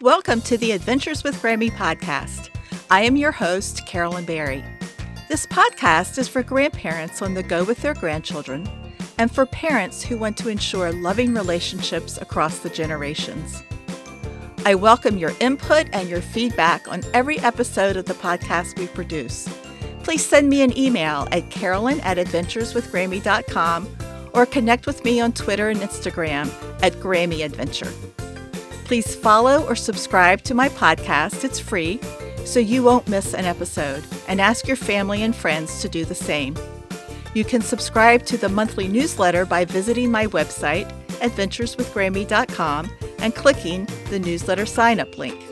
Welcome to the Adventures with Grammy podcast. I am your host, Carolyn Berry. This podcast is for grandparents on the go with their grandchildren and for parents who want to ensure loving relationships across the generations. I welcome your input and your feedback on every episode of the podcast we produce. Please send me an email at carolyn at adventureswithgrammy.com or connect with me on Twitter and Instagram at Grammy Adventure. Please follow or subscribe to my podcast. It's free, so you won't miss an episode, and ask your family and friends to do the same. You can subscribe to the monthly newsletter by visiting my website, adventureswithgrammy.com, and clicking the newsletter sign up link.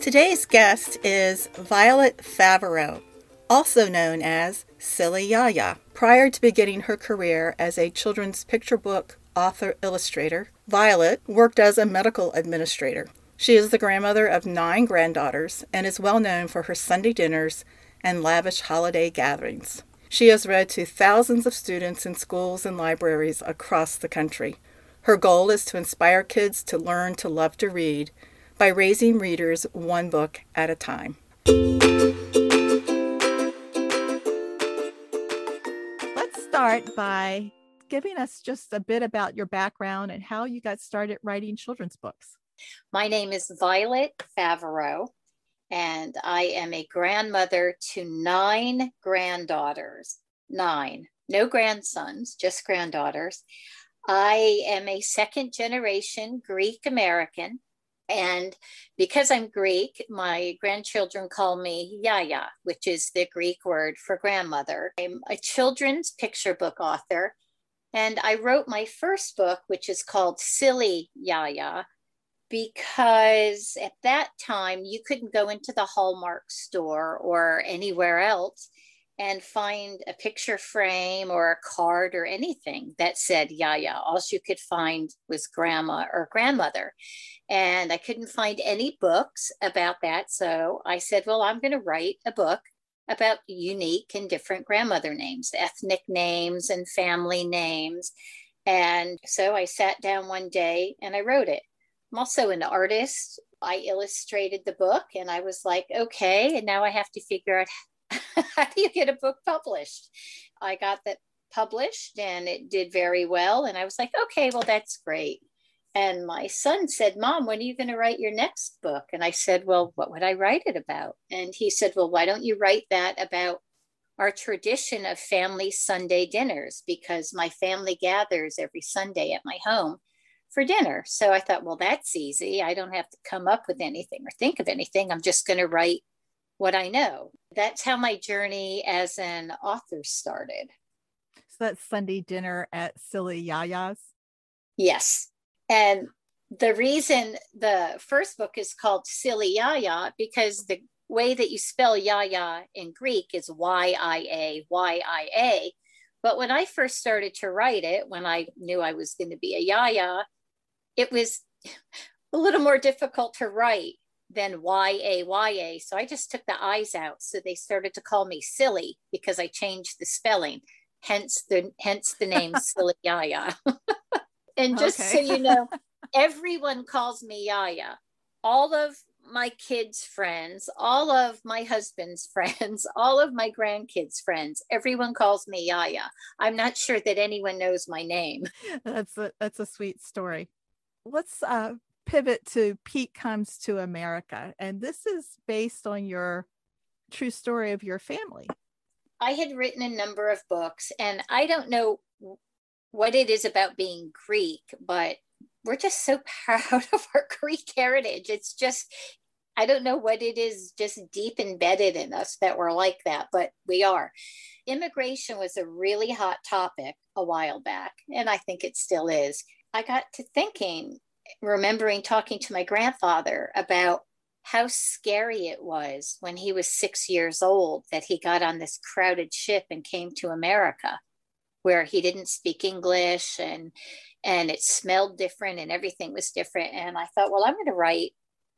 Today's guest is Violet Favreau, also known as Silly Yaya. Prior to beginning her career as a children's picture book author illustrator, Violet worked as a medical administrator. She is the grandmother of nine granddaughters and is well known for her Sunday dinners and lavish holiday gatherings. She has read to thousands of students in schools and libraries across the country. Her goal is to inspire kids to learn to love to read by raising readers one book at a time. Let's start by giving us just a bit about your background and how you got started writing children's books. My name is Violet Favreau, and I am a grandmother to nine granddaughters. Nine, no grandsons, just granddaughters. I am a second generation Greek American. And because I'm Greek, my grandchildren call me Yaya, which is the Greek word for grandmother. I'm a children's picture book author and I wrote my first book, which is called Silly Yaya, because at that time you couldn't go into the Hallmark store or anywhere else and find a picture frame or a card or anything that said Yaya. All you could find was grandma or grandmother. And I couldn't find any books about that. So I said, well, I'm going to write a book about unique and different grandmother names, ethnic names, and family names. And so I sat down one day and I wrote it. I'm also an artist. I illustrated the book and I was like, okay, and now I have to figure out how do you get a book published? I got that published and it did very well. And I was like, okay, well, that's great. And my son said, Mom, when are you going to write your next book? And I said, Well, what would I write it about? And he said, Well, why don't you write that about our tradition of family Sunday dinners? Because my family gathers every Sunday at my home for dinner. So I thought, Well, that's easy. I don't have to come up with anything or think of anything. I'm just going to write what I know. That's how my journey as an author started. So that's Sunday dinner at Silly Yaya's? Yes. And the reason the first book is called Silly Yaya because the way that you spell Yaya in Greek is Y I A, Y I A. But when I first started to write it, when I knew I was going to be a Yaya, it was a little more difficult to write than Y A Y A. So I just took the I's out. So they started to call me Silly because I changed the spelling. Hence the hence the name Silly Yaya. And just okay. so you know, everyone calls me Yaya. All of my kids' friends, all of my husband's friends, all of my grandkids' friends, everyone calls me Yaya. I'm not sure that anyone knows my name. That's a that's a sweet story. Let's uh, pivot to Pete Comes to America. And this is based on your true story of your family. I had written a number of books, and I don't know what it is about being Greek, but we're just so proud of our Greek heritage. It's just, I don't know what it is, just deep embedded in us that we're like that, but we are. Immigration was a really hot topic a while back, and I think it still is. I got to thinking, remembering talking to my grandfather about how scary it was when he was six years old that he got on this crowded ship and came to America where he didn't speak English and and it smelled different and everything was different. And I thought, well, I'm going to write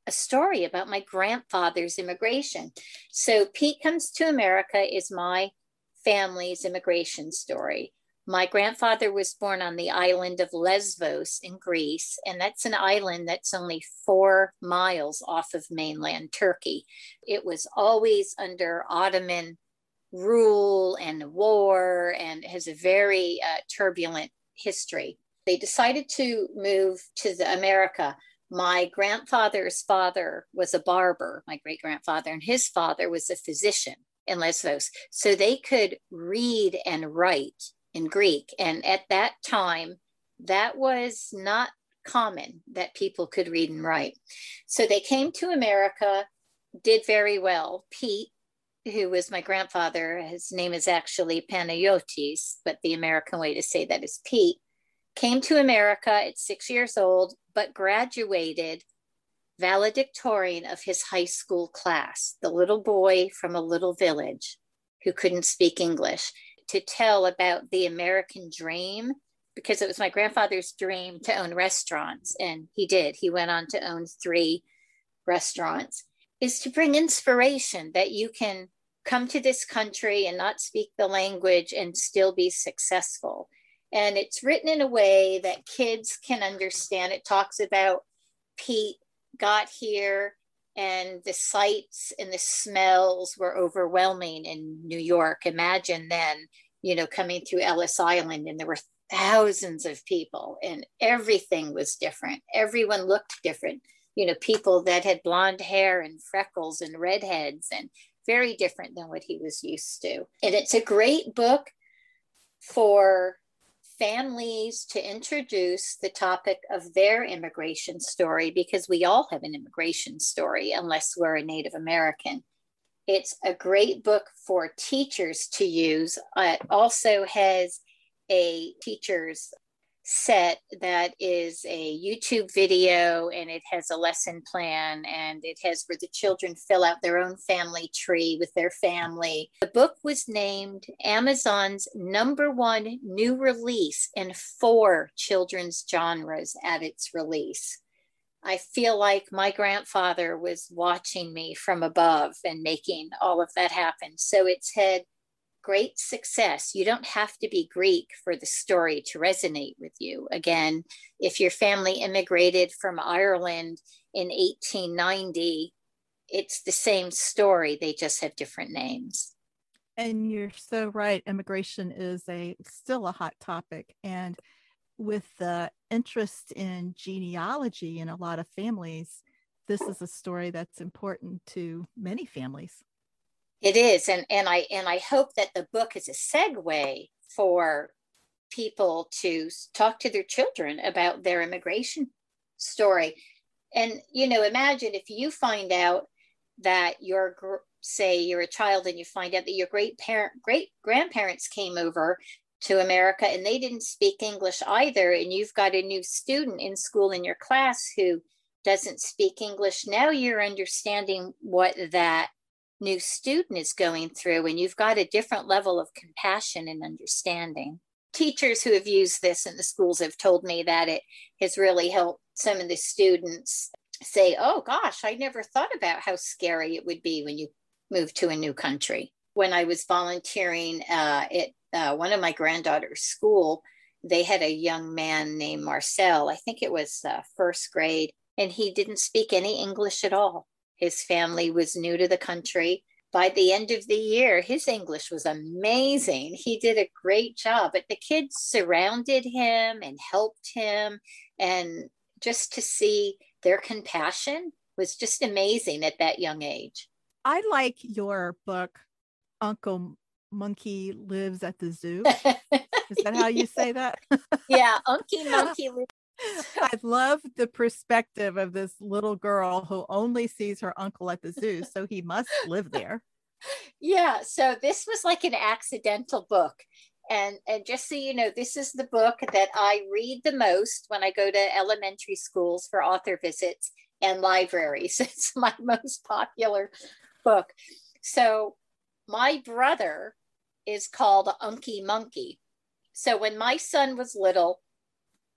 a story about my grandfather's immigration. So Pete Comes to America is my family's immigration story. My grandfather was born on the island of Lesbos in Greece, and that's an island that's only four miles off of mainland Turkey. It was always under Ottoman rule and war and has a very uh, turbulent history. They decided to move to the America. My grandfather's father was a barber, my great grandfather, and his father was a physician in Lesbos. So they could read and write in Greek. And at that time, that was not common that people could read and write. So they came to America, did very well. Pete, who was my grandfather, his name is actually Panayotis, but the American way to say that is Pete, came to America at six years old, but graduated valedictorian of his high school class, the little boy from a little village who couldn't speak English to tell about the American dream because it was my grandfather's dream to own restaurants, and he did. He went on to own three restaurants, is to bring inspiration that you can come to this country and not speak the language and still be successful. And it's written in a way that kids can understand. It talks about Pete got here and the sights and the smells were overwhelming in New York. Imagine then, you know, coming through Ellis Island and there were thousands of people and everything was different. Everyone looked different. You know, people that had blonde hair and freckles and redheads and very different than what he was used to. And it's a great book for families to introduce the topic of their immigration story because we all have an immigration story unless we're a Native American. It's a great book for teachers to use. It also has a teacher's set that is a YouTube video and it has a lesson plan and it has where the children fill out their own family tree with their family. The book was named Amazon's number one new release in four children's genres at its release. I feel like my grandfather was watching me from above and making all of that happen. So it's had great success. You don't have to be Greek for the story to resonate with you. Again, if your family immigrated from Ireland in 1890, it's the same story, they just have different names. And you're so right. Immigration is a still a hot topic. And with the interest in genealogy in a lot of families, this is a story that's important to many families. It is, and and I and I hope that the book is a segue for people to talk to their children about their immigration story. And you know, imagine if you find out that your say you're a child and you find out that your great parent great grandparents came over to America and they didn't speak English either and you've got a new student in school in your class who doesn't speak English now you're understanding what that new student is going through, and you've got a different level of compassion and understanding. Teachers who have used this in the schools have told me that it has really helped some of the students say, Oh gosh, I never thought about how scary it would be when you move to a new country. When I was volunteering uh, at uh, one of my granddaughter's school, they had a young man named Marcel. I think it was uh, first grade, and he didn't speak any English at all. His family was new to the country. By the end of the year, his English was amazing. He did a great job, but the kids surrounded him and helped him. And just to see their compassion was just amazing at that young age. I like your book, Uncle Monkey Lives at the Zoo. Is that how you say that? yeah, Unky Monkey Lives I love the perspective of this little girl who only sees her uncle at the zoo, so he must live there. Yeah, so this was like an accidental book. And and just so you know, this is the book that I read the most when I go to elementary schools for author visits and libraries. It's my most popular book. So my brother is called Unky Monkey. So when my son was little,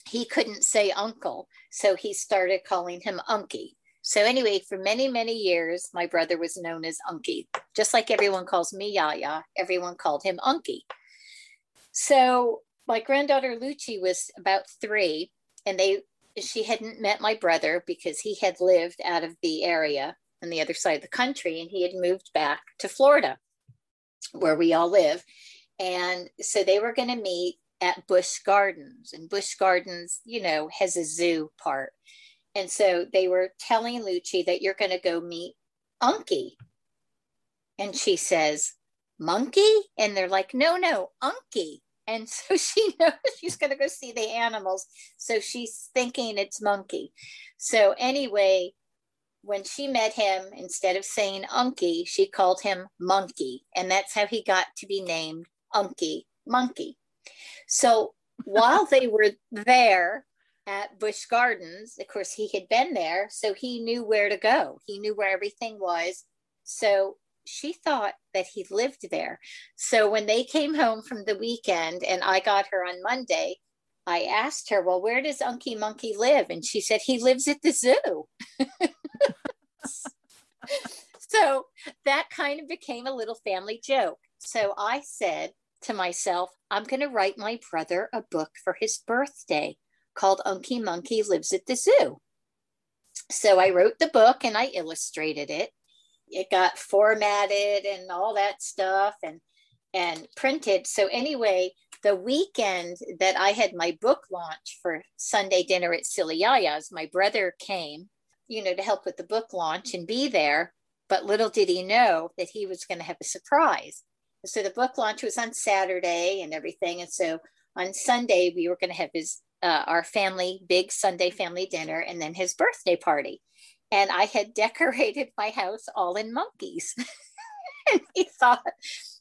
he couldn't say uncle, so he started calling him Unky. So anyway, for many, many years, my brother was known as Unky. Just like everyone calls me Yaya, everyone called him Unky. So My granddaughter Lucci was about three, and they she hadn't met my brother because he had lived out of the area on the other side of the country and he had moved back to Florida where we all live. And so they were going to meet at Busch Gardens, and Busch Gardens, you know, has a zoo part. And so they were telling Lucci that you're going to go meet Unky. And she says, Monkey? And they're like, no, no, Unky. And so she knows she's going to go see the animals. So she's thinking it's monkey. So, anyway, when she met him, instead of saying Unky, she called him Monkey. And that's how he got to be named Unky Monkey. So, while they were there at Busch Gardens, of course, he had been there. So he knew where to go, he knew where everything was. So she thought that he lived there. So when they came home from the weekend and I got her on Monday, I asked her, Well, where does Unky Monkey live? And she said, He lives at the zoo. so that kind of became a little family joke. So I said to myself, I'm going to write my brother a book for his birthday called Unky Monkey Lives at the Zoo. So I wrote the book and I illustrated it it got formatted and all that stuff and and printed. So anyway, the weekend that I had my book launch for Sunday dinner at Silly Yaya's, my brother came, you know, to help with the book launch and be there. But little did he know that he was going to have a surprise. So the book launch was on Saturday and everything. And so on Sunday, we were going to have his uh, our family big Sunday family dinner and then his birthday party and I had decorated my house all in monkeys. and he thought,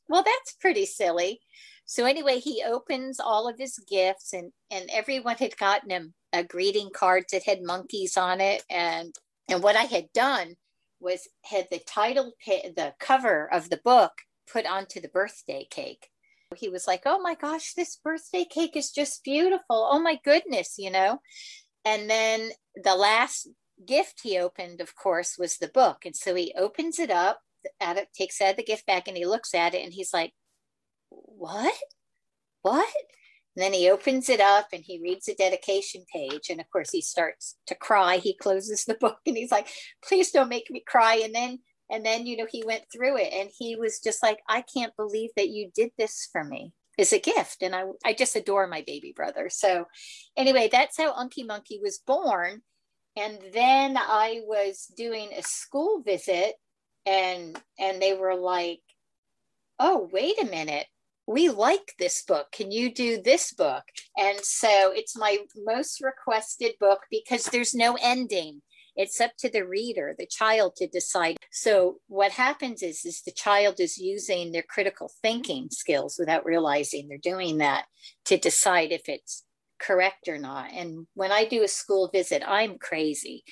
well, that's pretty silly. So anyway, he opens all of his gifts, and and everyone had gotten him a greeting card that had monkeys on it, and and what I had done was had the title, the cover of the book put onto the birthday cake. He was like, "Oh my gosh, this birthday cake is just beautiful! Oh my goodness!" You know. And then the last gift he opened, of course, was the book. And so he opens it up, at it, takes out the gift bag, and he looks at it and he's like, What? What? And then he opens it up and he reads the dedication page. And of course, he starts to cry. He closes the book and he's like, Please don't make me cry. And then and then you know he went through it and he was just like i can't believe that you did this for me. As a gift and i i just adore my baby brother. So anyway that's how unky monkey was born. And then i was doing a school visit and and they were like oh wait a minute. We like this book. Can you do this book? And so it's my most requested book because there's no ending it's up to the reader the child to decide so what happens is is the child is using their critical thinking skills without realizing they're doing that to decide if it's correct or not. And when I do a school visit, I'm crazy.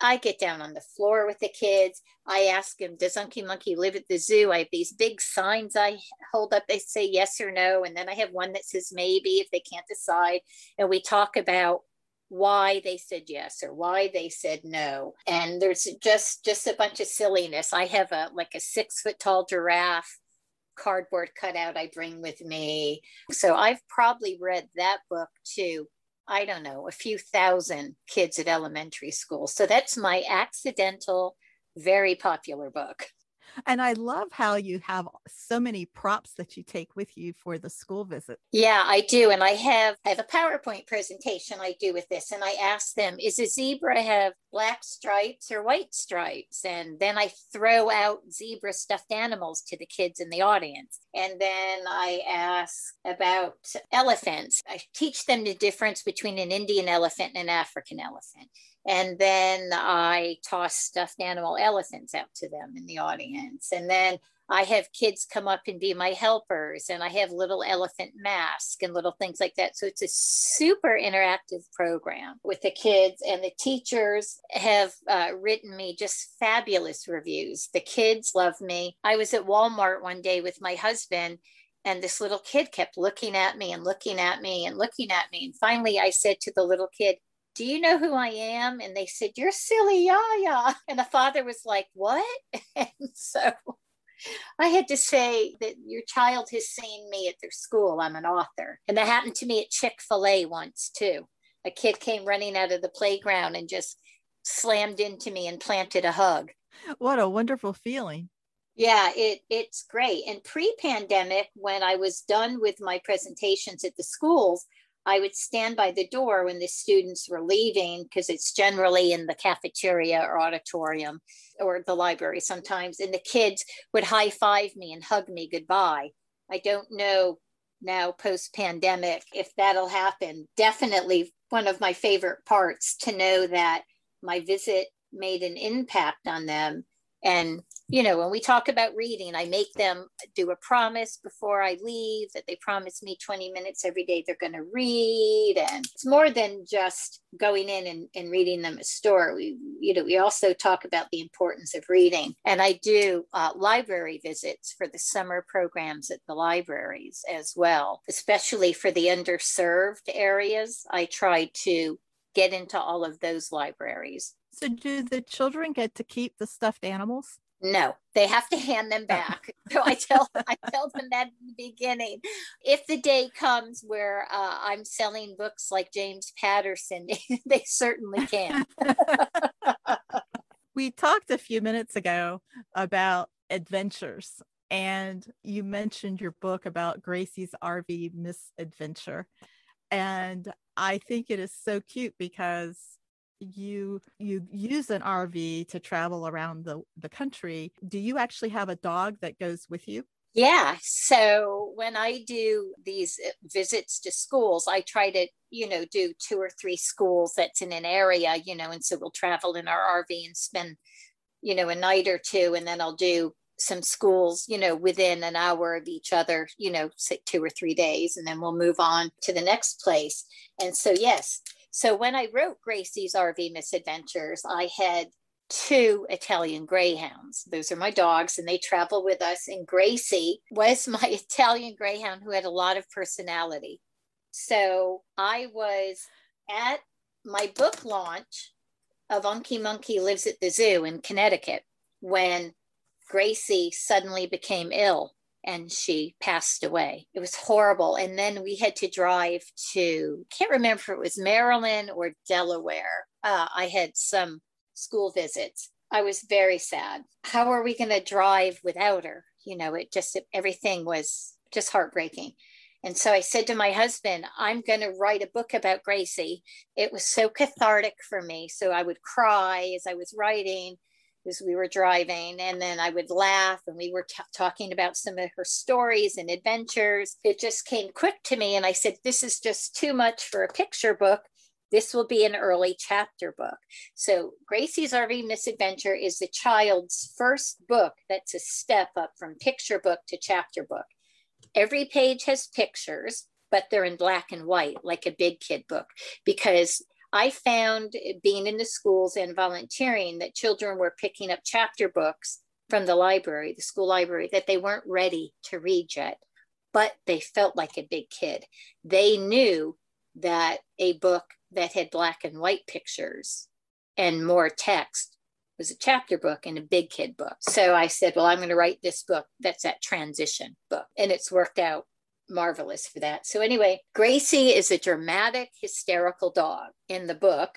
I get down on the floor with the kids. I ask them, Does Unky Monkey live at the zoo? I have these big signs I hold up. They say yes or no. And then I have one that says maybe if they can't decide. And we talk about why they said yes or why they said no and there's just just a bunch of silliness i have a like a six foot tall giraffe cardboard cutout I bring with me. So I've probably read that book to, I don't know, a few thousand kids at elementary school. So that's my accidental, very popular book. And I love how you have so many props that you take with you for the school visit. Yeah, I do. And I have I have a PowerPoint presentation I do with this. And I ask them, is a zebra have black stripes or white stripes? And then I throw out zebra stuffed animals to the kids in the audience. And then I ask about elephants. I teach them the difference between an Indian elephant and an African elephant. And then I toss stuffed animal elephants out to them in the audience. And then I have kids come up and be my helpers, and I have little elephant masks and little things like that. So it's a super interactive program with the kids, and the teachers have uh, written me just fabulous reviews. The kids love me. I was at Walmart one day with my husband, and this little kid kept looking at me and looking at me and looking at me. And finally, I said to the little kid, do you know who I am? And they said, You're silly Yaya. And the father was like, What? And so I had to say that your child has seen me at their school. I'm an author. And that happened to me at Chick fil A once, too. A kid came running out of the playground and just slammed into me and planted a hug. What a wonderful feeling. Yeah, it it's great. And pre-pandemic, when I was done with my presentations at the schools, I would stand by the door when the students were leaving because it's generally in the cafeteria or auditorium or the library sometimes, and the kids would high five me and hug me goodbye. I don't know now post pandemic if that'll happen. Definitely one of my favorite parts to know that my visit made an impact on them and, you know, when we talk about reading, I make them do a promise before I leave that they promise me 20 minutes every day they're going to read. And it's more than just going in and, and reading them a story. We, you know, we also talk about the importance of reading. And I do uh, library visits for the summer programs at the libraries as well, especially for the underserved areas. I try to get into all of those libraries. So, do the children get to keep the stuffed animals? No, they have to hand them back. so I tell I tell them that in the beginning. If the day comes where uh, I'm selling books like James Patterson, they certainly can. we talked a few minutes ago about adventures, and you mentioned your book about Gracie's RV misadventure, and I think it is so cute because you you use an RV to travel around the, the country, do you actually have a dog that goes with you? Yeah. So when I do these uh, visits to schools, I try to, you know, do two or three schools that's in an area, you know, and so we'll travel in our RV and spend, you know, a night or two, and then I'll do some schools, you know, within an hour of each other, you know, say two or three days, and then we'll move on to the next place. And so, yes, so when I wrote Gracie's RV Misadventures, I had two Italian Greyhounds. Those are my dogs, and they travel with us. And Gracie was my Italian Greyhound who had a lot of personality. So I was at my book launch of Unky Monkey Lives at the Zoo in Connecticut when Gracie suddenly became ill and she passed away. It was horrible. And then we had to drive to, can't remember if it was Maryland or Delaware. Uh, I had some school visits. I was very sad. How are we going to drive without her? You know, it just, everything was just heartbreaking. And so I said to my husband, I'm going to write a book about Gracie. It was so cathartic for me. So I would cry as I was writing as we were driving and then i would laugh and we were t- talking about some of her stories and adventures it just came quick to me and i said this is just too much for a picture book this will be an early chapter book. So, Gracie's RV Misadventure is the child's first book that's a step up from picture book to chapter book. Every page has pictures, but they're in black and white, like a big kid book, because I found being in the schools and volunteering that children were picking up chapter books from the library, the school library, that they weren't ready to read yet, but they felt like a big kid. They knew that a book that had black and white pictures and more text was a chapter book and a big kid book. So I said, Well, I'm going to write this book that's that transition book. And it's worked out marvelous for that. So, anyway, Gracie is a dramatic, hysterical dog in the book,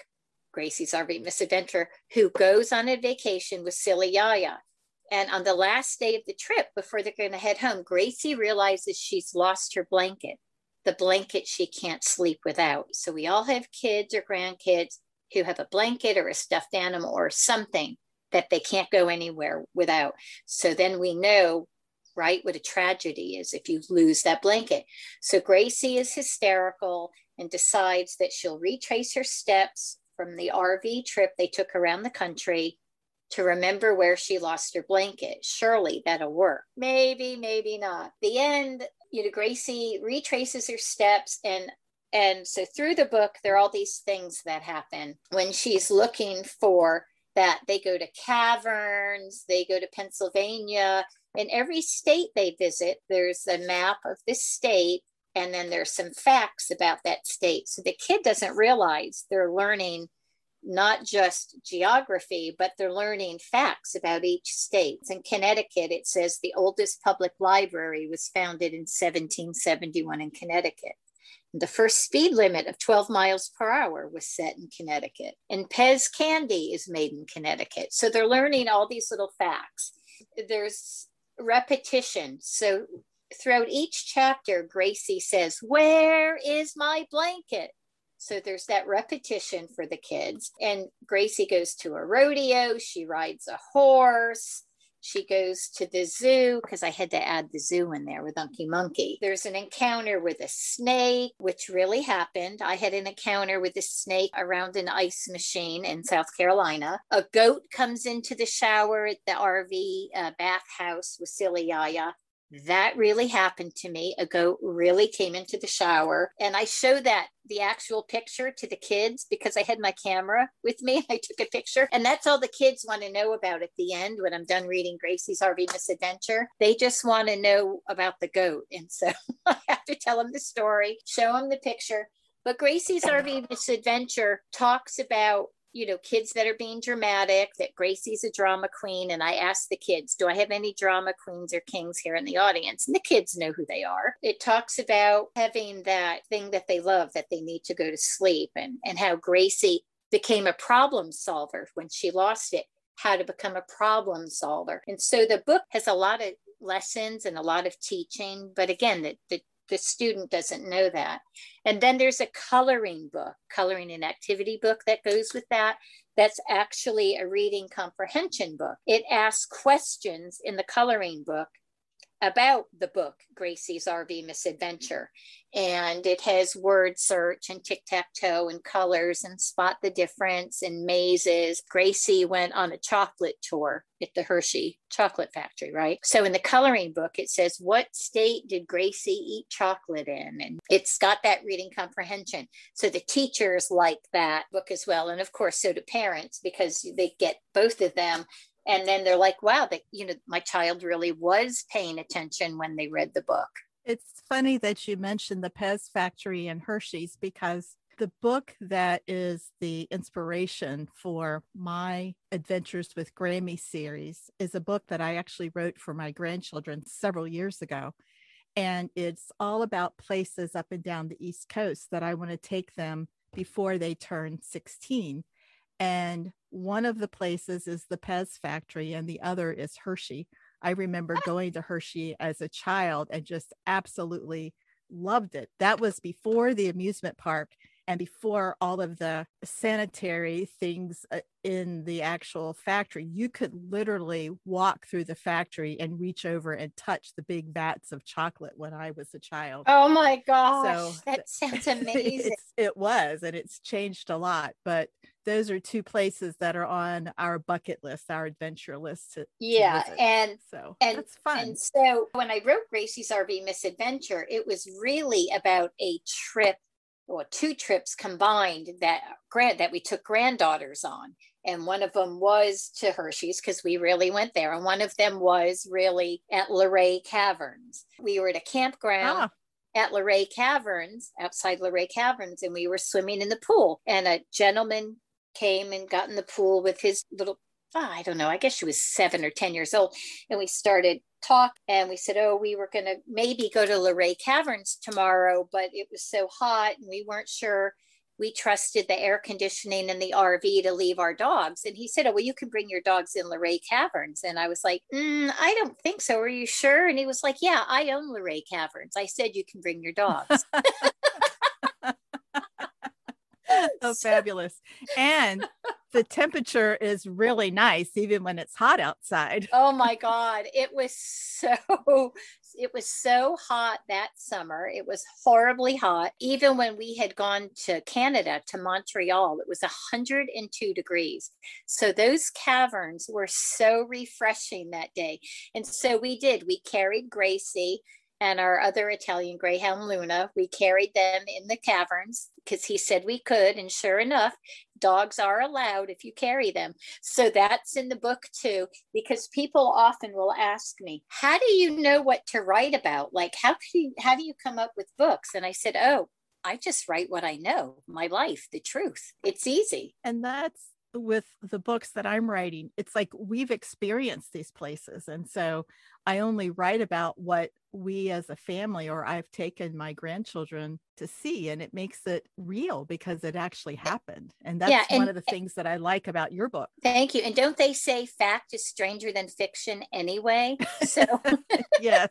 Gracie's RV Misadventure, who goes on a vacation with silly Yaya. And on the last day of the trip, before they're going to head home, Gracie realizes she's lost her blanket, the blanket she can't sleep without. So, we all have kids or grandkids who have a blanket or a stuffed animal or something that they can't go anywhere without. So then we know right? What a tragedy is if you lose that blanket. So Gracie is hysterical and decides that she'll retrace her steps from the RV trip they took around the country to remember where she lost her blanket. Surely that'll work. Maybe, maybe not. The end, you know, Gracie retraces her steps and and so through the book there are all these things that happen when she's looking for that they go to caverns, they go to Pennsylvania, in every state they visit, there's a map of the state, and then there's some facts about that state. So the kid doesn't realize they're learning not just geography, but they're learning facts about each state. In Connecticut, it says the oldest public library was founded in 1771 in Connecticut. The first speed limit of 12 miles per hour was set in Connecticut. And Pez candy is made in Connecticut. So they're learning all these little facts. There's repetition. So throughout each chapter, Gracie says, Where is my blanket? So there's that repetition for the kids. And Gracie goes to a rodeo, she rides a horse. She goes to the zoo because I had to add the zoo in there with Unky Monkey. There's an encounter with a snake, which really happened. I had an encounter with a snake around an ice machine in South Carolina. A goat comes into the shower at the RV uh, bathhouse with Silly Yaya that really happened to me. A goat really came into the shower. And I show that the actual picture to the kids because I had my camera with me. I took a picture. And that's all the kids want to know about at the end when I'm done reading Gracie's RV Misadventure. They just want to know about the goat. And so I have to tell them the story, show them the picture. But Gracie's RV Misadventure talks about you know, kids that are being dramatic, that Gracie's a drama queen. And I asked the kids, do I have any drama queens or kings here in the audience? And the kids know who they are. It talks about having that thing that they love, that they need to go to sleep, and, and how Gracie became a problem solver when she lost it, how to become a problem solver. And so the book has a lot of lessons and a lot of teaching. But again, the, the the student doesn't know that. And then there's a coloring book, coloring and activity book that goes with that. That's actually a reading comprehension book. It asks questions in the coloring book about the book, Gracie's RV Misadventure. And it has word search and tic tac toe and colors and spot the difference and mazes. Gracie went on a chocolate tour at the Hershey chocolate factory, right? So in the coloring book, it says, What state did Gracie eat chocolate in? And it's got that reading comprehension. So the teachers like that book as well. And of course, so do parents because they get both of them and then they're like wow that you know my child really was paying attention when they read the book. It's funny that you mentioned the pez factory and hershey's because the book that is the inspiration for my adventures with grammy series is a book that i actually wrote for my grandchildren several years ago. And it's all about places up and down the east coast that i want to take them before they turn 16 and one of the places is the Pez factory, and the other is Hershey. I remember going to Hershey as a child and just absolutely loved it. That was before the amusement park and before all of the sanitary things uh, in the actual factory, you could literally walk through the factory and reach over and touch the big vats of chocolate when I was a child. Oh my gosh, so that sounds amazing. it was, and it's changed a lot. But those are two places that are on our bucket list, our adventure list. To, yeah, to and so and, that's fun. And so when I wrote Gracie's RV Misadventure, it was really about a trip or two trips combined that grant that we took granddaughters on and one of them was to hershey's because we really went there and one of them was really at luray caverns we were at a campground ah. at luray caverns outside luray caverns and we were swimming in the pool and a gentleman came and got in the pool with his little oh, I don't know, I guess she was seven or 10 years old. And we started talk and we said, oh, we were going to maybe go to Luray Caverns tomorrow, but it was so hot and we weren't sure. We trusted the air conditioning in the RV to leave our dogs. And he said, Oh, well, you can bring your dogs in Luray Caverns. And I was like, mm, I don't think so. Are you sure? And he was like, Yeah, I own Luray Caverns. I said, You can bring your dogs. oh, fabulous. And the temperature is really nice, even when it's hot outside. oh my God. It was so, it was so hot that summer. It was horribly hot. Even when we had gone to Canada, to Montreal, it was 102 degrees. So those caverns were so refreshing that day. And so we did. We carried Gracie and our other Italian Greyhound Luna. We carried them in the caverns because he said we could. And sure enough, dogs are allowed if you carry them. So that's in the book too, because people often will ask me, how do you know what to write about? Like, how you, how do you come up with books? And I said, oh, I just write what I know, my life, the truth. It's easy. And that's with the books that I'm writing. It's like we've experienced these places. And so I only write about what we as a family or I've taken my grandchildren to see. And it makes it real because it actually happened. And that's yeah, and, one of the things that I like about your book. Thank you. And don't they say fact is stranger than fiction anyway? So, yes.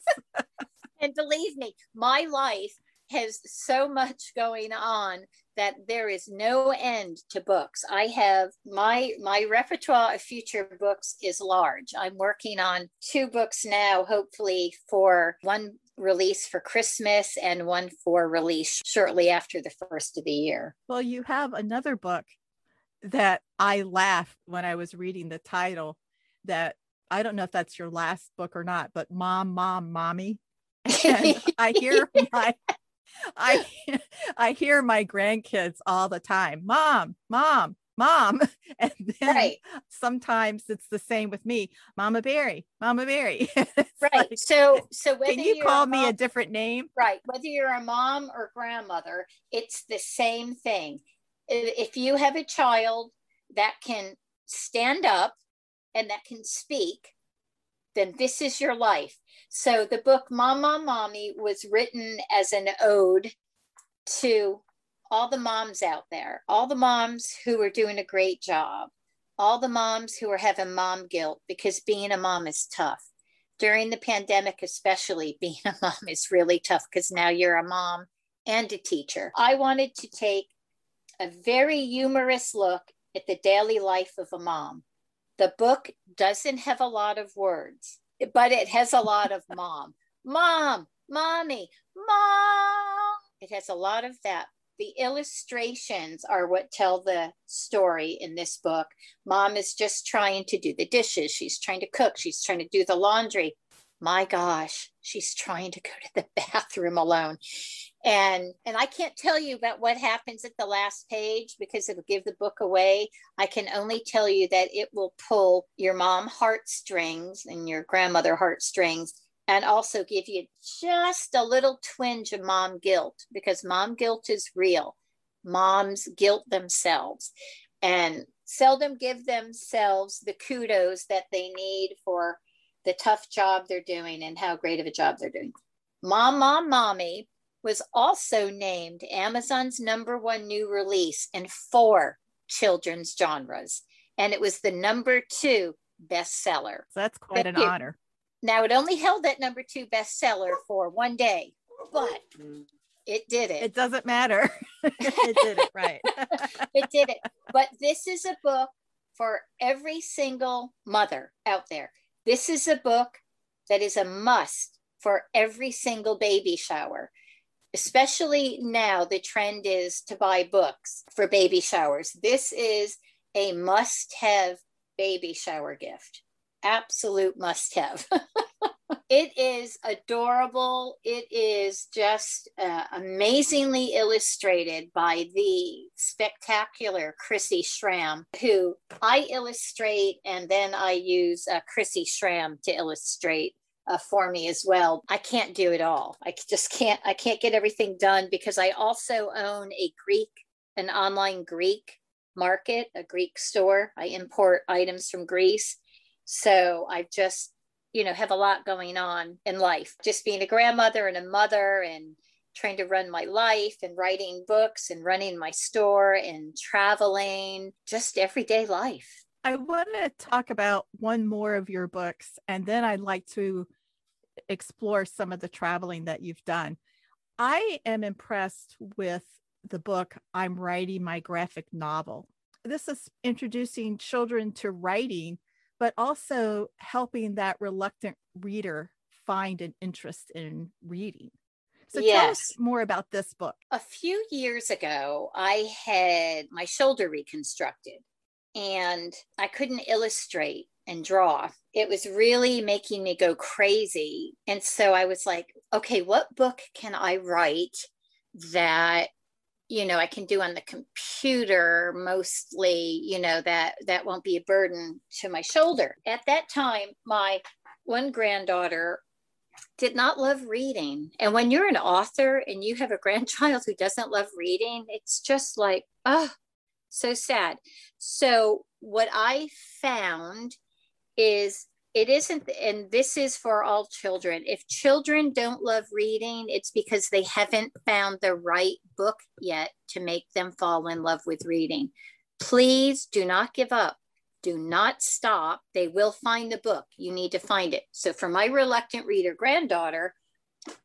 and believe me, my life has so much going on that there is no end to books. I have my my repertoire of future books is large. I'm working on two books now, hopefully for one release for Christmas and one for release shortly after the first of the year. Well, you have another book that I laughed when I was reading the title that I don't know if that's your last book or not, but Mom, Mom, Mommy. And I hear my I I hear my grandkids all the time, mom, mom, mom. And then right. sometimes it's the same with me, Mama Berry, Mama Berry. right. Like, so so can you call me a different name? Right. Whether you're a mom or grandmother, it's the same thing. If you have a child that can stand up and that can speak, then this is your life. So the book Mama Mommy was written as an ode to all the moms out there, all the moms who are doing a great job, all the moms who are having mom guilt because being a mom is tough. During the pandemic, especially, being a mom is really tough because now you're a mom and a teacher. I wanted to take a very humorous look at the daily life of a mom. The book doesn't have a lot of words, but it has a lot of mom, mom, mommy, mom. It has a lot of that. The illustrations are what tell the story in this book. Mom is just trying to do the dishes. She's trying to cook. She's trying to do the laundry. My gosh, she's trying to go to the bathroom alone and and i can't tell you about what happens at the last page because it'll give the book away. I can only tell you that it will pull your mom heartstrings and your grandmother heartstrings and also give you just a little twinge of mom guilt because mom guilt is real. Moms guilt themselves and seldom give themselves the kudos that they need for the tough job they're doing and how great of a job they're doing. Mom mom mommy was also named Amazon's number one new release in four children's genres. And it was the number two bestseller. So that's quite an honor. Now, it only held that number two bestseller for one day, but it did it. It doesn't matter. it did it, right. it did it. But this is a book for every single mother out there. This is a book that is a must for every single baby shower especially now the trend is to buy books for baby showers. This is a must have baby shower gift. Absolute must have. it is adorable. It is just uh, amazingly illustrated by the spectacular Chrissy Schramm, who I illustrate and then I use uh, Chrissy Schramm to illustrate uh, for me as well. I can't do it all. I just can't. I can't get everything done because I also own a Greek, an online Greek market, a Greek store. I import items from Greece, so I just you know have a lot going on in life. Just being a grandmother and a mother and trying to run my life and writing books and running my store and traveling, just everyday life. I want to talk about one more of your books, and then I'd like to explore some of the traveling that you've done. I am impressed with the book I'm writing my graphic novel. This is introducing children to writing, but also helping that reluctant reader find an interest in reading. So yes. tell us more about this book. A few years ago, I had my shoulder reconstructed and I couldn't illustrate and draw. It was really making me go crazy. And so I was like, okay, what book can I write that you know i can do on the computer mostly you know that that won't be a burden to my shoulder at that time my one granddaughter did not love reading. And when you're an author and you have a grandchild who doesn't love reading, it's just like, oh, so sad. So, what I found is it isn't, and this is for all children. If children don't love reading, it's because they haven't found the right book yet to make them fall in love with reading. Please do not give up. Do not stop. They will find the book. You need to find it. So, for my reluctant reader granddaughter,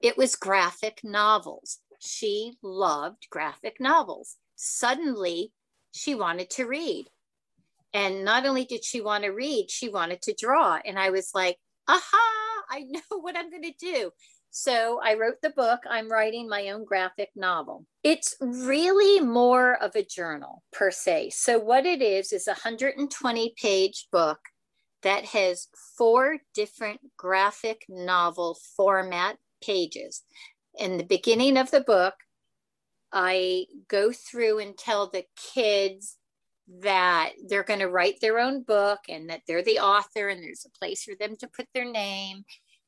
it was graphic novels. She loved graphic novels. Suddenly, she wanted to read. And not only did she want to read, she wanted to draw. And I was like, aha, I know what I'm going to do. So I wrote the book. I'm writing my own graphic novel. It's really more of a journal per se. So what it is is a 120 page book that has four different graphic novel format pages. In the beginning of the book, I go through and tell the kids that they're going to write their own book and that they're the author and there's a place for them to put their name.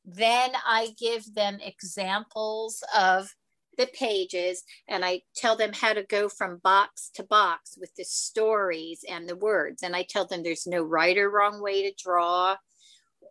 Then I give them examples of the pages and I tell them how to go from box to box with the stories and the words. And I tell them there's no right or wrong way to draw.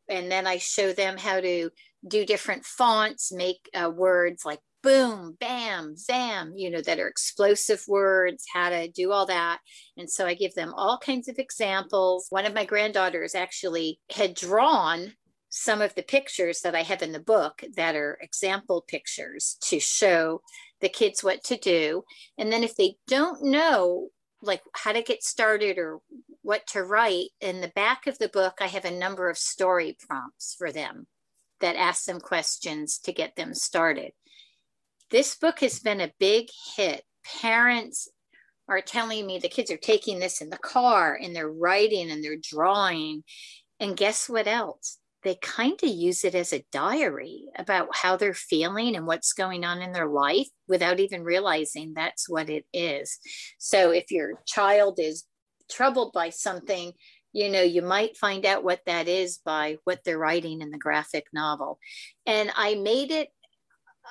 And then I show them how to do different fonts, make uh, words like boom, bam, zam, you know, that are explosive words, how to do all that. And so I give them all kinds of examples. One of my granddaughters actually had drawn some of the pictures that I have in the book that are example pictures to show the kids what to do. And then if they don't know, like how to get started or what to write, in the back of the book, I have a number of story prompts for them that ask them questions to get them started. This book has been a big hit. Parents are telling me the kids are taking this in the car and they're writing and they're drawing. And guess what else? They kind of use it as a diary about how they're feeling and what's going on in their life without even realizing that's what it is. So if your child is troubled by something, you know, you might find out what that is by what they're writing in the graphic novel. And I made it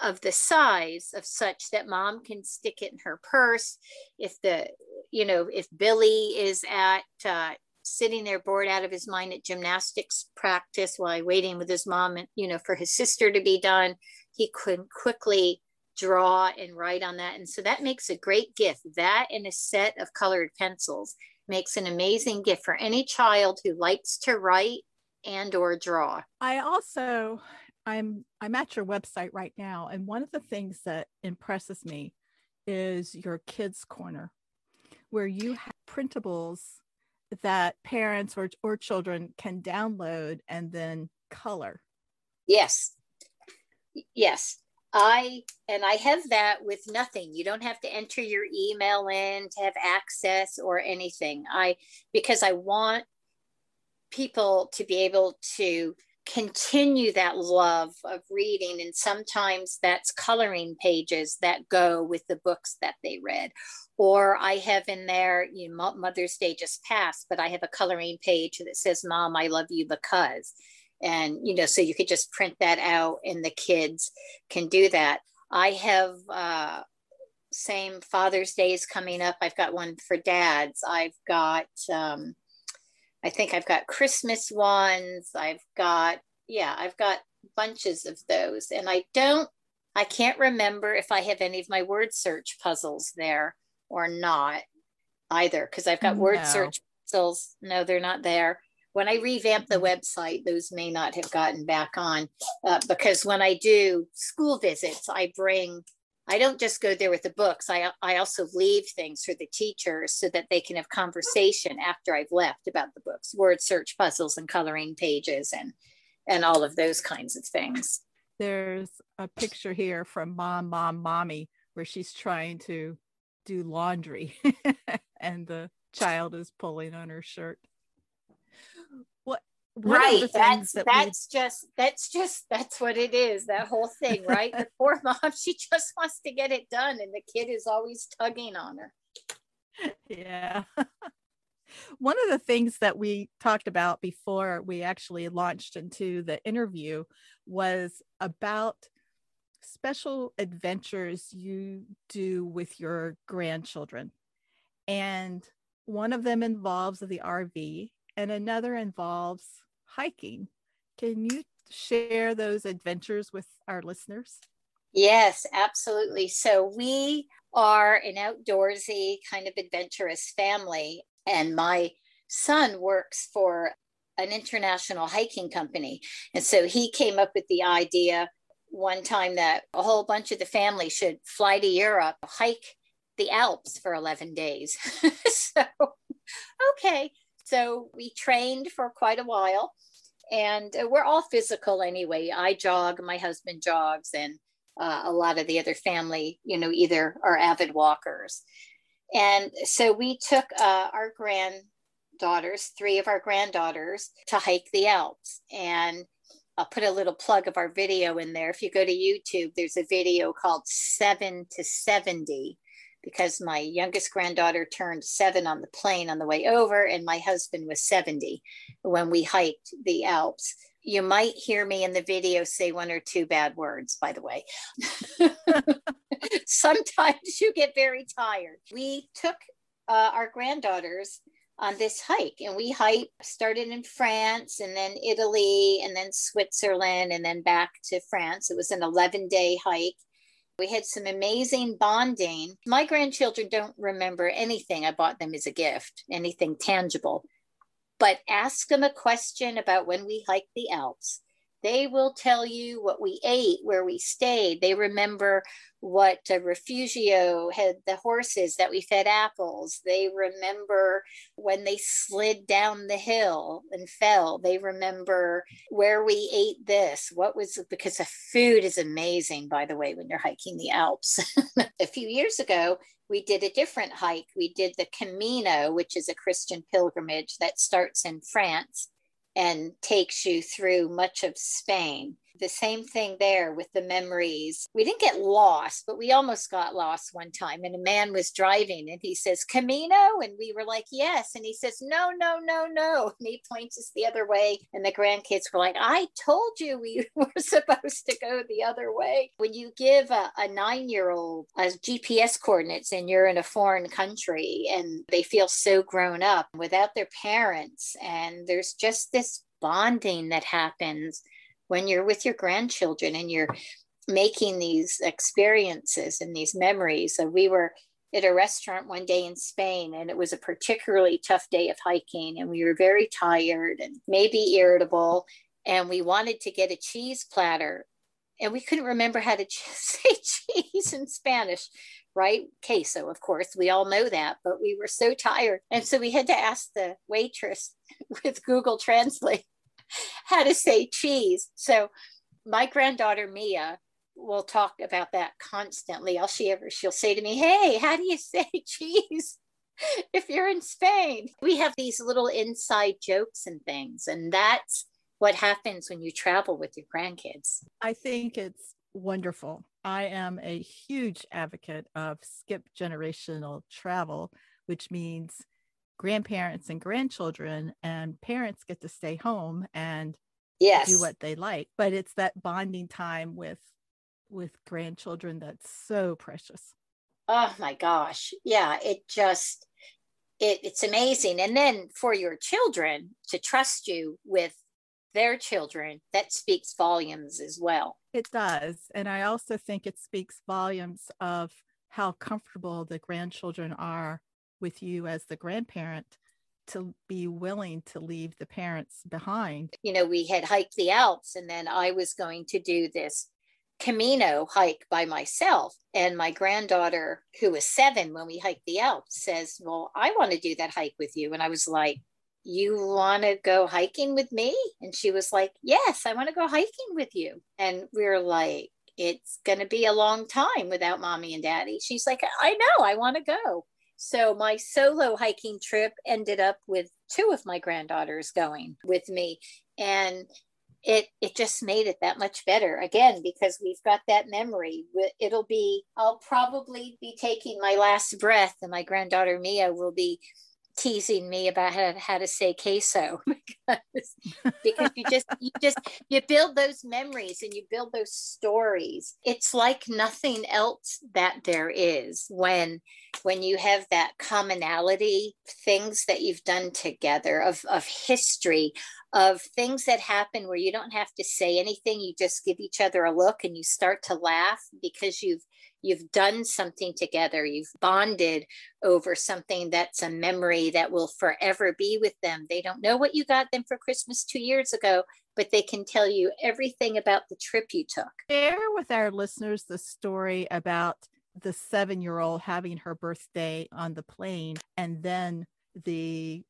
of the size of such that mom can stick it in her purse. If the you know if billy is at uh, sitting there bored out of his mind at gymnastics practice while waiting with his mom and you know for his sister to be done he could quickly draw and write on that. And so that makes a great gift. That and a set of colored pencils makes an amazing gift for any child who likes to write and or draw. I also I'm I'm at your website right now, and one of the things that impresses me is your kids corner, where you have printables that parents or or children can download and then color. Yes, yes. I and I have that with nothing. You don't have to enter your email in to have access or anything. I because I want people to be able to continue that love of reading and sometimes that's coloring pages that go with the books that they read. Or i have in there you know mother's day just passed but i have a coloring page that says mom i love you because and you know so you could just print that out and the kids can do that. I have uh, same father's day is coming up. I've got one for dads. I've got um, I think I've got Christmas ones. I've got, yeah, I've got bunches of those. And I don't, I can't remember if I have any of my word search puzzles there or not either, because I've got no. word search puzzles. No, they're not there. When I revamp the website, those may not have gotten back on uh, because when I do school visits, I bring I don't just go there with the books. I, I also leave things for the teachers so that they can have conversation after I've left about the books, word search puzzles and coloring pages and and all of those kinds of things. There's a picture here from mom, mom, mommy, where she's trying to do laundry and the child is pulling on her shirt right that's that that's we... just that's just that's what it is that whole thing right? The poor mom she just wants to get it done and the kid is always tugging on her. Yeah. One of the things that we talked about before we actually launched into the interview was about special adventures you do with your grandchildren. And one of them involves the RV and another involves hiking. Can you share those adventures with our listeners? Yes, absolutely. So we are an outdoorsy kind of adventurous family, and my son works for an international hiking company. And so he came up with the idea one time that a whole bunch of the family should fly to Europe, hike the Alps for 11 days. so, okay. So we trained for quite a while and uh, we're all physical anyway. I jog, my husband jogs, and uh, a lot of the other family, you know, either are avid walkers. And so we took uh, our granddaughters, three of our granddaughters, to hike the Alps. And I'll put a little plug of our video in there. If you go to YouTube, there's a video called Seven to 70 because my youngest granddaughter turned seven on the plane on the way over, and my husband was 70 when we hiked the Alps. You might hear me in the video say one or two bad words, by the way. Sometimes you get very tired. We took uh, our granddaughters on this hike and we hiked started in france and then italy and then switzerland and then back to france it was an 11 day hike we had some amazing bonding. My grandchildren don't remember anything I bought them as a gift, anything tangible. But ask them a question about when we hiked the Alps. They will tell you what we ate, where we stayed. They remember what Refugio had the horses that we fed apples. They remember when they slid down the hill and fell. They remember where we ate this. What was because the food is amazing, by the way, when you're hiking the Alps. a few years ago, we did a different hike. We did the Camino, which is a Christian pilgrimage that starts in France and takes you through much of Spain the same thing there with the memories. We didn't get lost, but we almost got lost one time. And a man was driving and he says, Camino? And we were like, yes. And he says, no, no, no, no. And he points us the other way. And the grandkids were like, I told you we were supposed to go the other way. When you give a, a nine year old GPS coordinates and you're in a foreign country and they feel so grown up without their parents, and there's just this bonding that happens when you're with your grandchildren and you're making these experiences and these memories. So we were at a restaurant one day in Spain, and it was a particularly tough day of hiking, and we were very tired and maybe irritable. And we wanted to get a cheese platter, and we couldn't remember how to say cheese in Spanish, right? Queso, of course, we all know that, but we were so tired. And so we had to ask the waitress with Google Translate how to say cheese. So my granddaughter Mia will talk about that constantly. All she ever she'll say to me, "Hey, how do you say cheese?" if you're in Spain. We have these little inside jokes and things, and that's what happens when you travel with your grandkids. I think it's wonderful. I am a huge advocate of skip generational travel, which means grandparents and grandchildren and parents get to stay home and yes. do what they like but it's that bonding time with with grandchildren that's so precious. Oh my gosh. Yeah it just it, it's amazing. And then for your children to trust you with their children that speaks volumes as well. It does. And i also think it speaks volumes of how comfortable the grandchildren are with you as the grandparent to be willing to leave the parents behind. You know, we had hiked the Alps and then I was going to do this Camino hike by myself. And my granddaughter, who was seven when we hiked the Alps, says, Well, I want to do that hike with you. And I was like, You want to go hiking with me? And she was like, Yes, I want to go hiking with you. And we are like, It's going to be a long time without mommy and daddy. She's like, I know, I want to go. So my solo hiking trip ended up with two of my granddaughters going with me. And it it just made it that much better again because we've got that memory it'll be i'll probably be taking my last breath and my granddaughter mia will be teasing me about how, how to say queso because, because you just you just you build those memories and you build those stories. It's like nothing else that there is when when you have that commonality things that you've done together of of history of things that happen where you don't have to say anything you just give each other a look and you start to laugh because you've you've done something together. You've bonded over something that's a memory that will forever be with them. They don't know what you got them for christmas two years ago but they can tell you everything about the trip you took. Share with our listeners the story about the seven year old having her birthday on the plane and then the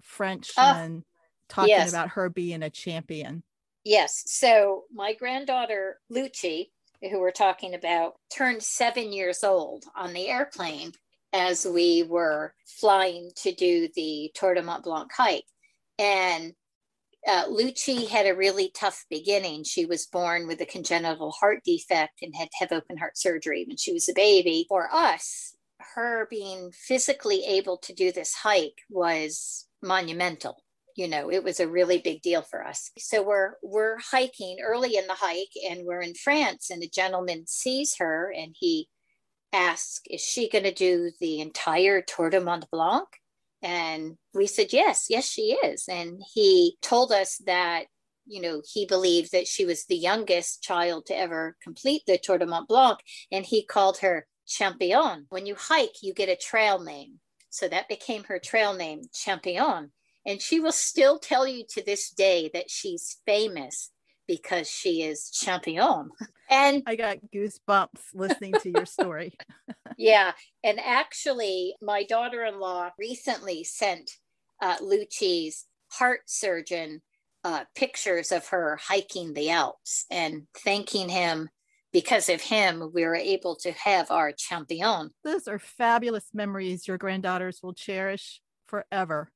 frenchman uh, talking yes. about her being a champion yes so my granddaughter lucy who we're talking about, turned seven years old on the airplane as we were flying to do the Tour de Mont Blanc hike. And uh, Lucci had a really tough beginning. She was born with a congenital heart defect and had to have open heart surgery when she was a baby. For us, her being physically able to do this hike was monumental you know it was a really big deal for us. So we're we're hiking early in the hike and we're in france and a gentleman sees her and he asks is she going to do the entire tour de mont blanc? And we said yes yes she is. And he told us that you know he believed that she was the youngest child to ever complete the tour de mont blanc. And he called her champion. When you hike you get a trail name. So that became her trail name champion and she will still tell you to this day that she's famous because she is champion. And I got goosebumps listening to your story. yeah. And actually, my daughter in law recently sent uh, Lucci's heart surgeon uh, pictures of her hiking the Alps and thanking him because of him, we were able to have our champion. Those are fabulous memories your granddaughters will cherish forever.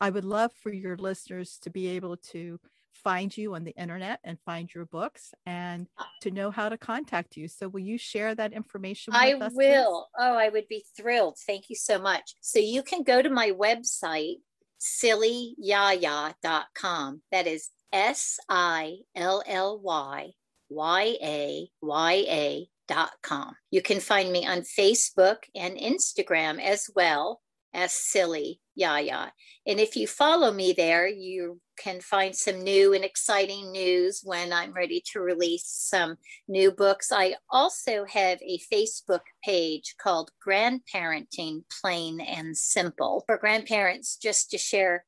I would love for your listeners to be able to find you on the internet and find your books and to know how to contact you. So will you share that information I us, will. Please? Oh, I would be thrilled. Thank you so much. So you can go to my website sillyyaya.com. That is S I L L Y Y A Y A dot com. You can find me on Facebook and Instagram as well as Silly Yaya. And if you follow me there, you can find some new and exciting news when I'm ready to release some new books. I also have a Facebook page called Grandparenting Plain and Simple for grandparents just to share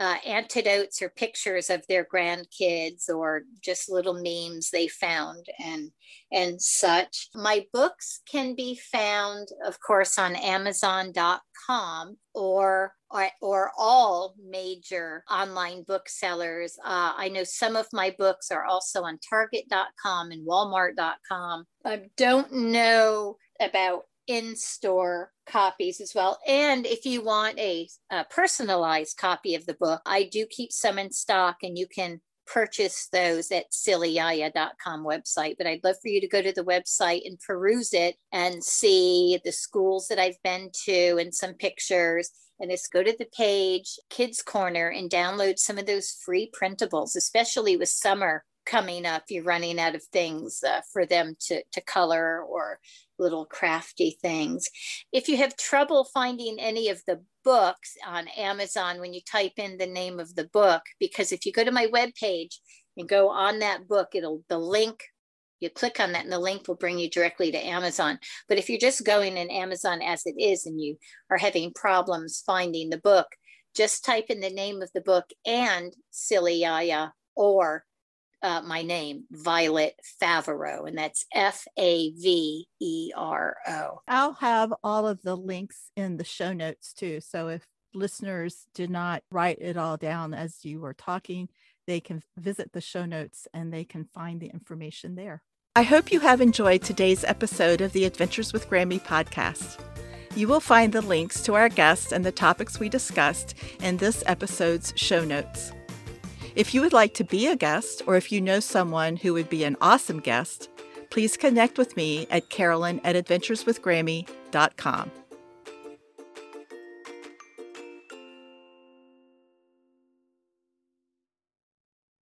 uh, antidotes or pictures of their grandkids or just little memes they found and and such. My books can be found, of course, on Amazon.com or or, or all major online booksellers. Uh, I know some of my books are also on Target.com and Walmart.com. I don't know about in store copies as well. And if you want a, a, personalized copy of the book, I do keep some in stock and you can purchase those at sillyyaya.com website. But I'd love for you to go to the website and peruse it and see the schools that I've been to and some pictures. And just go to the page, Kids Corner, and download some of those free printables, especially with summer coming up. You're running out of things uh, for them to, to color or little crafty things. If you have trouble finding any of the books on Amazon when you type in the name of the book, because if you go to my webpage and go on that book, it'll the link you click on that and the link will bring you directly to Amazon. But if you're just going in Amazon as it is and you are having problems finding the book, just type in the name of the book and Silly Yaya or uh, my name, Violet Favero, and that's F A V E R O. I'll have all of the links in the show notes too. So if listeners did not write it all down as you were talking, they can visit the show notes and they can find the information there. I hope you have enjoyed today's episode of the Adventures with Grammy podcast. You will find the links to our guests and the topics we discussed in this episode's show notes. If you would like to be a guest, or if you know someone who would be an awesome guest, please connect with me at carolyn at adventureswithgrammy.com.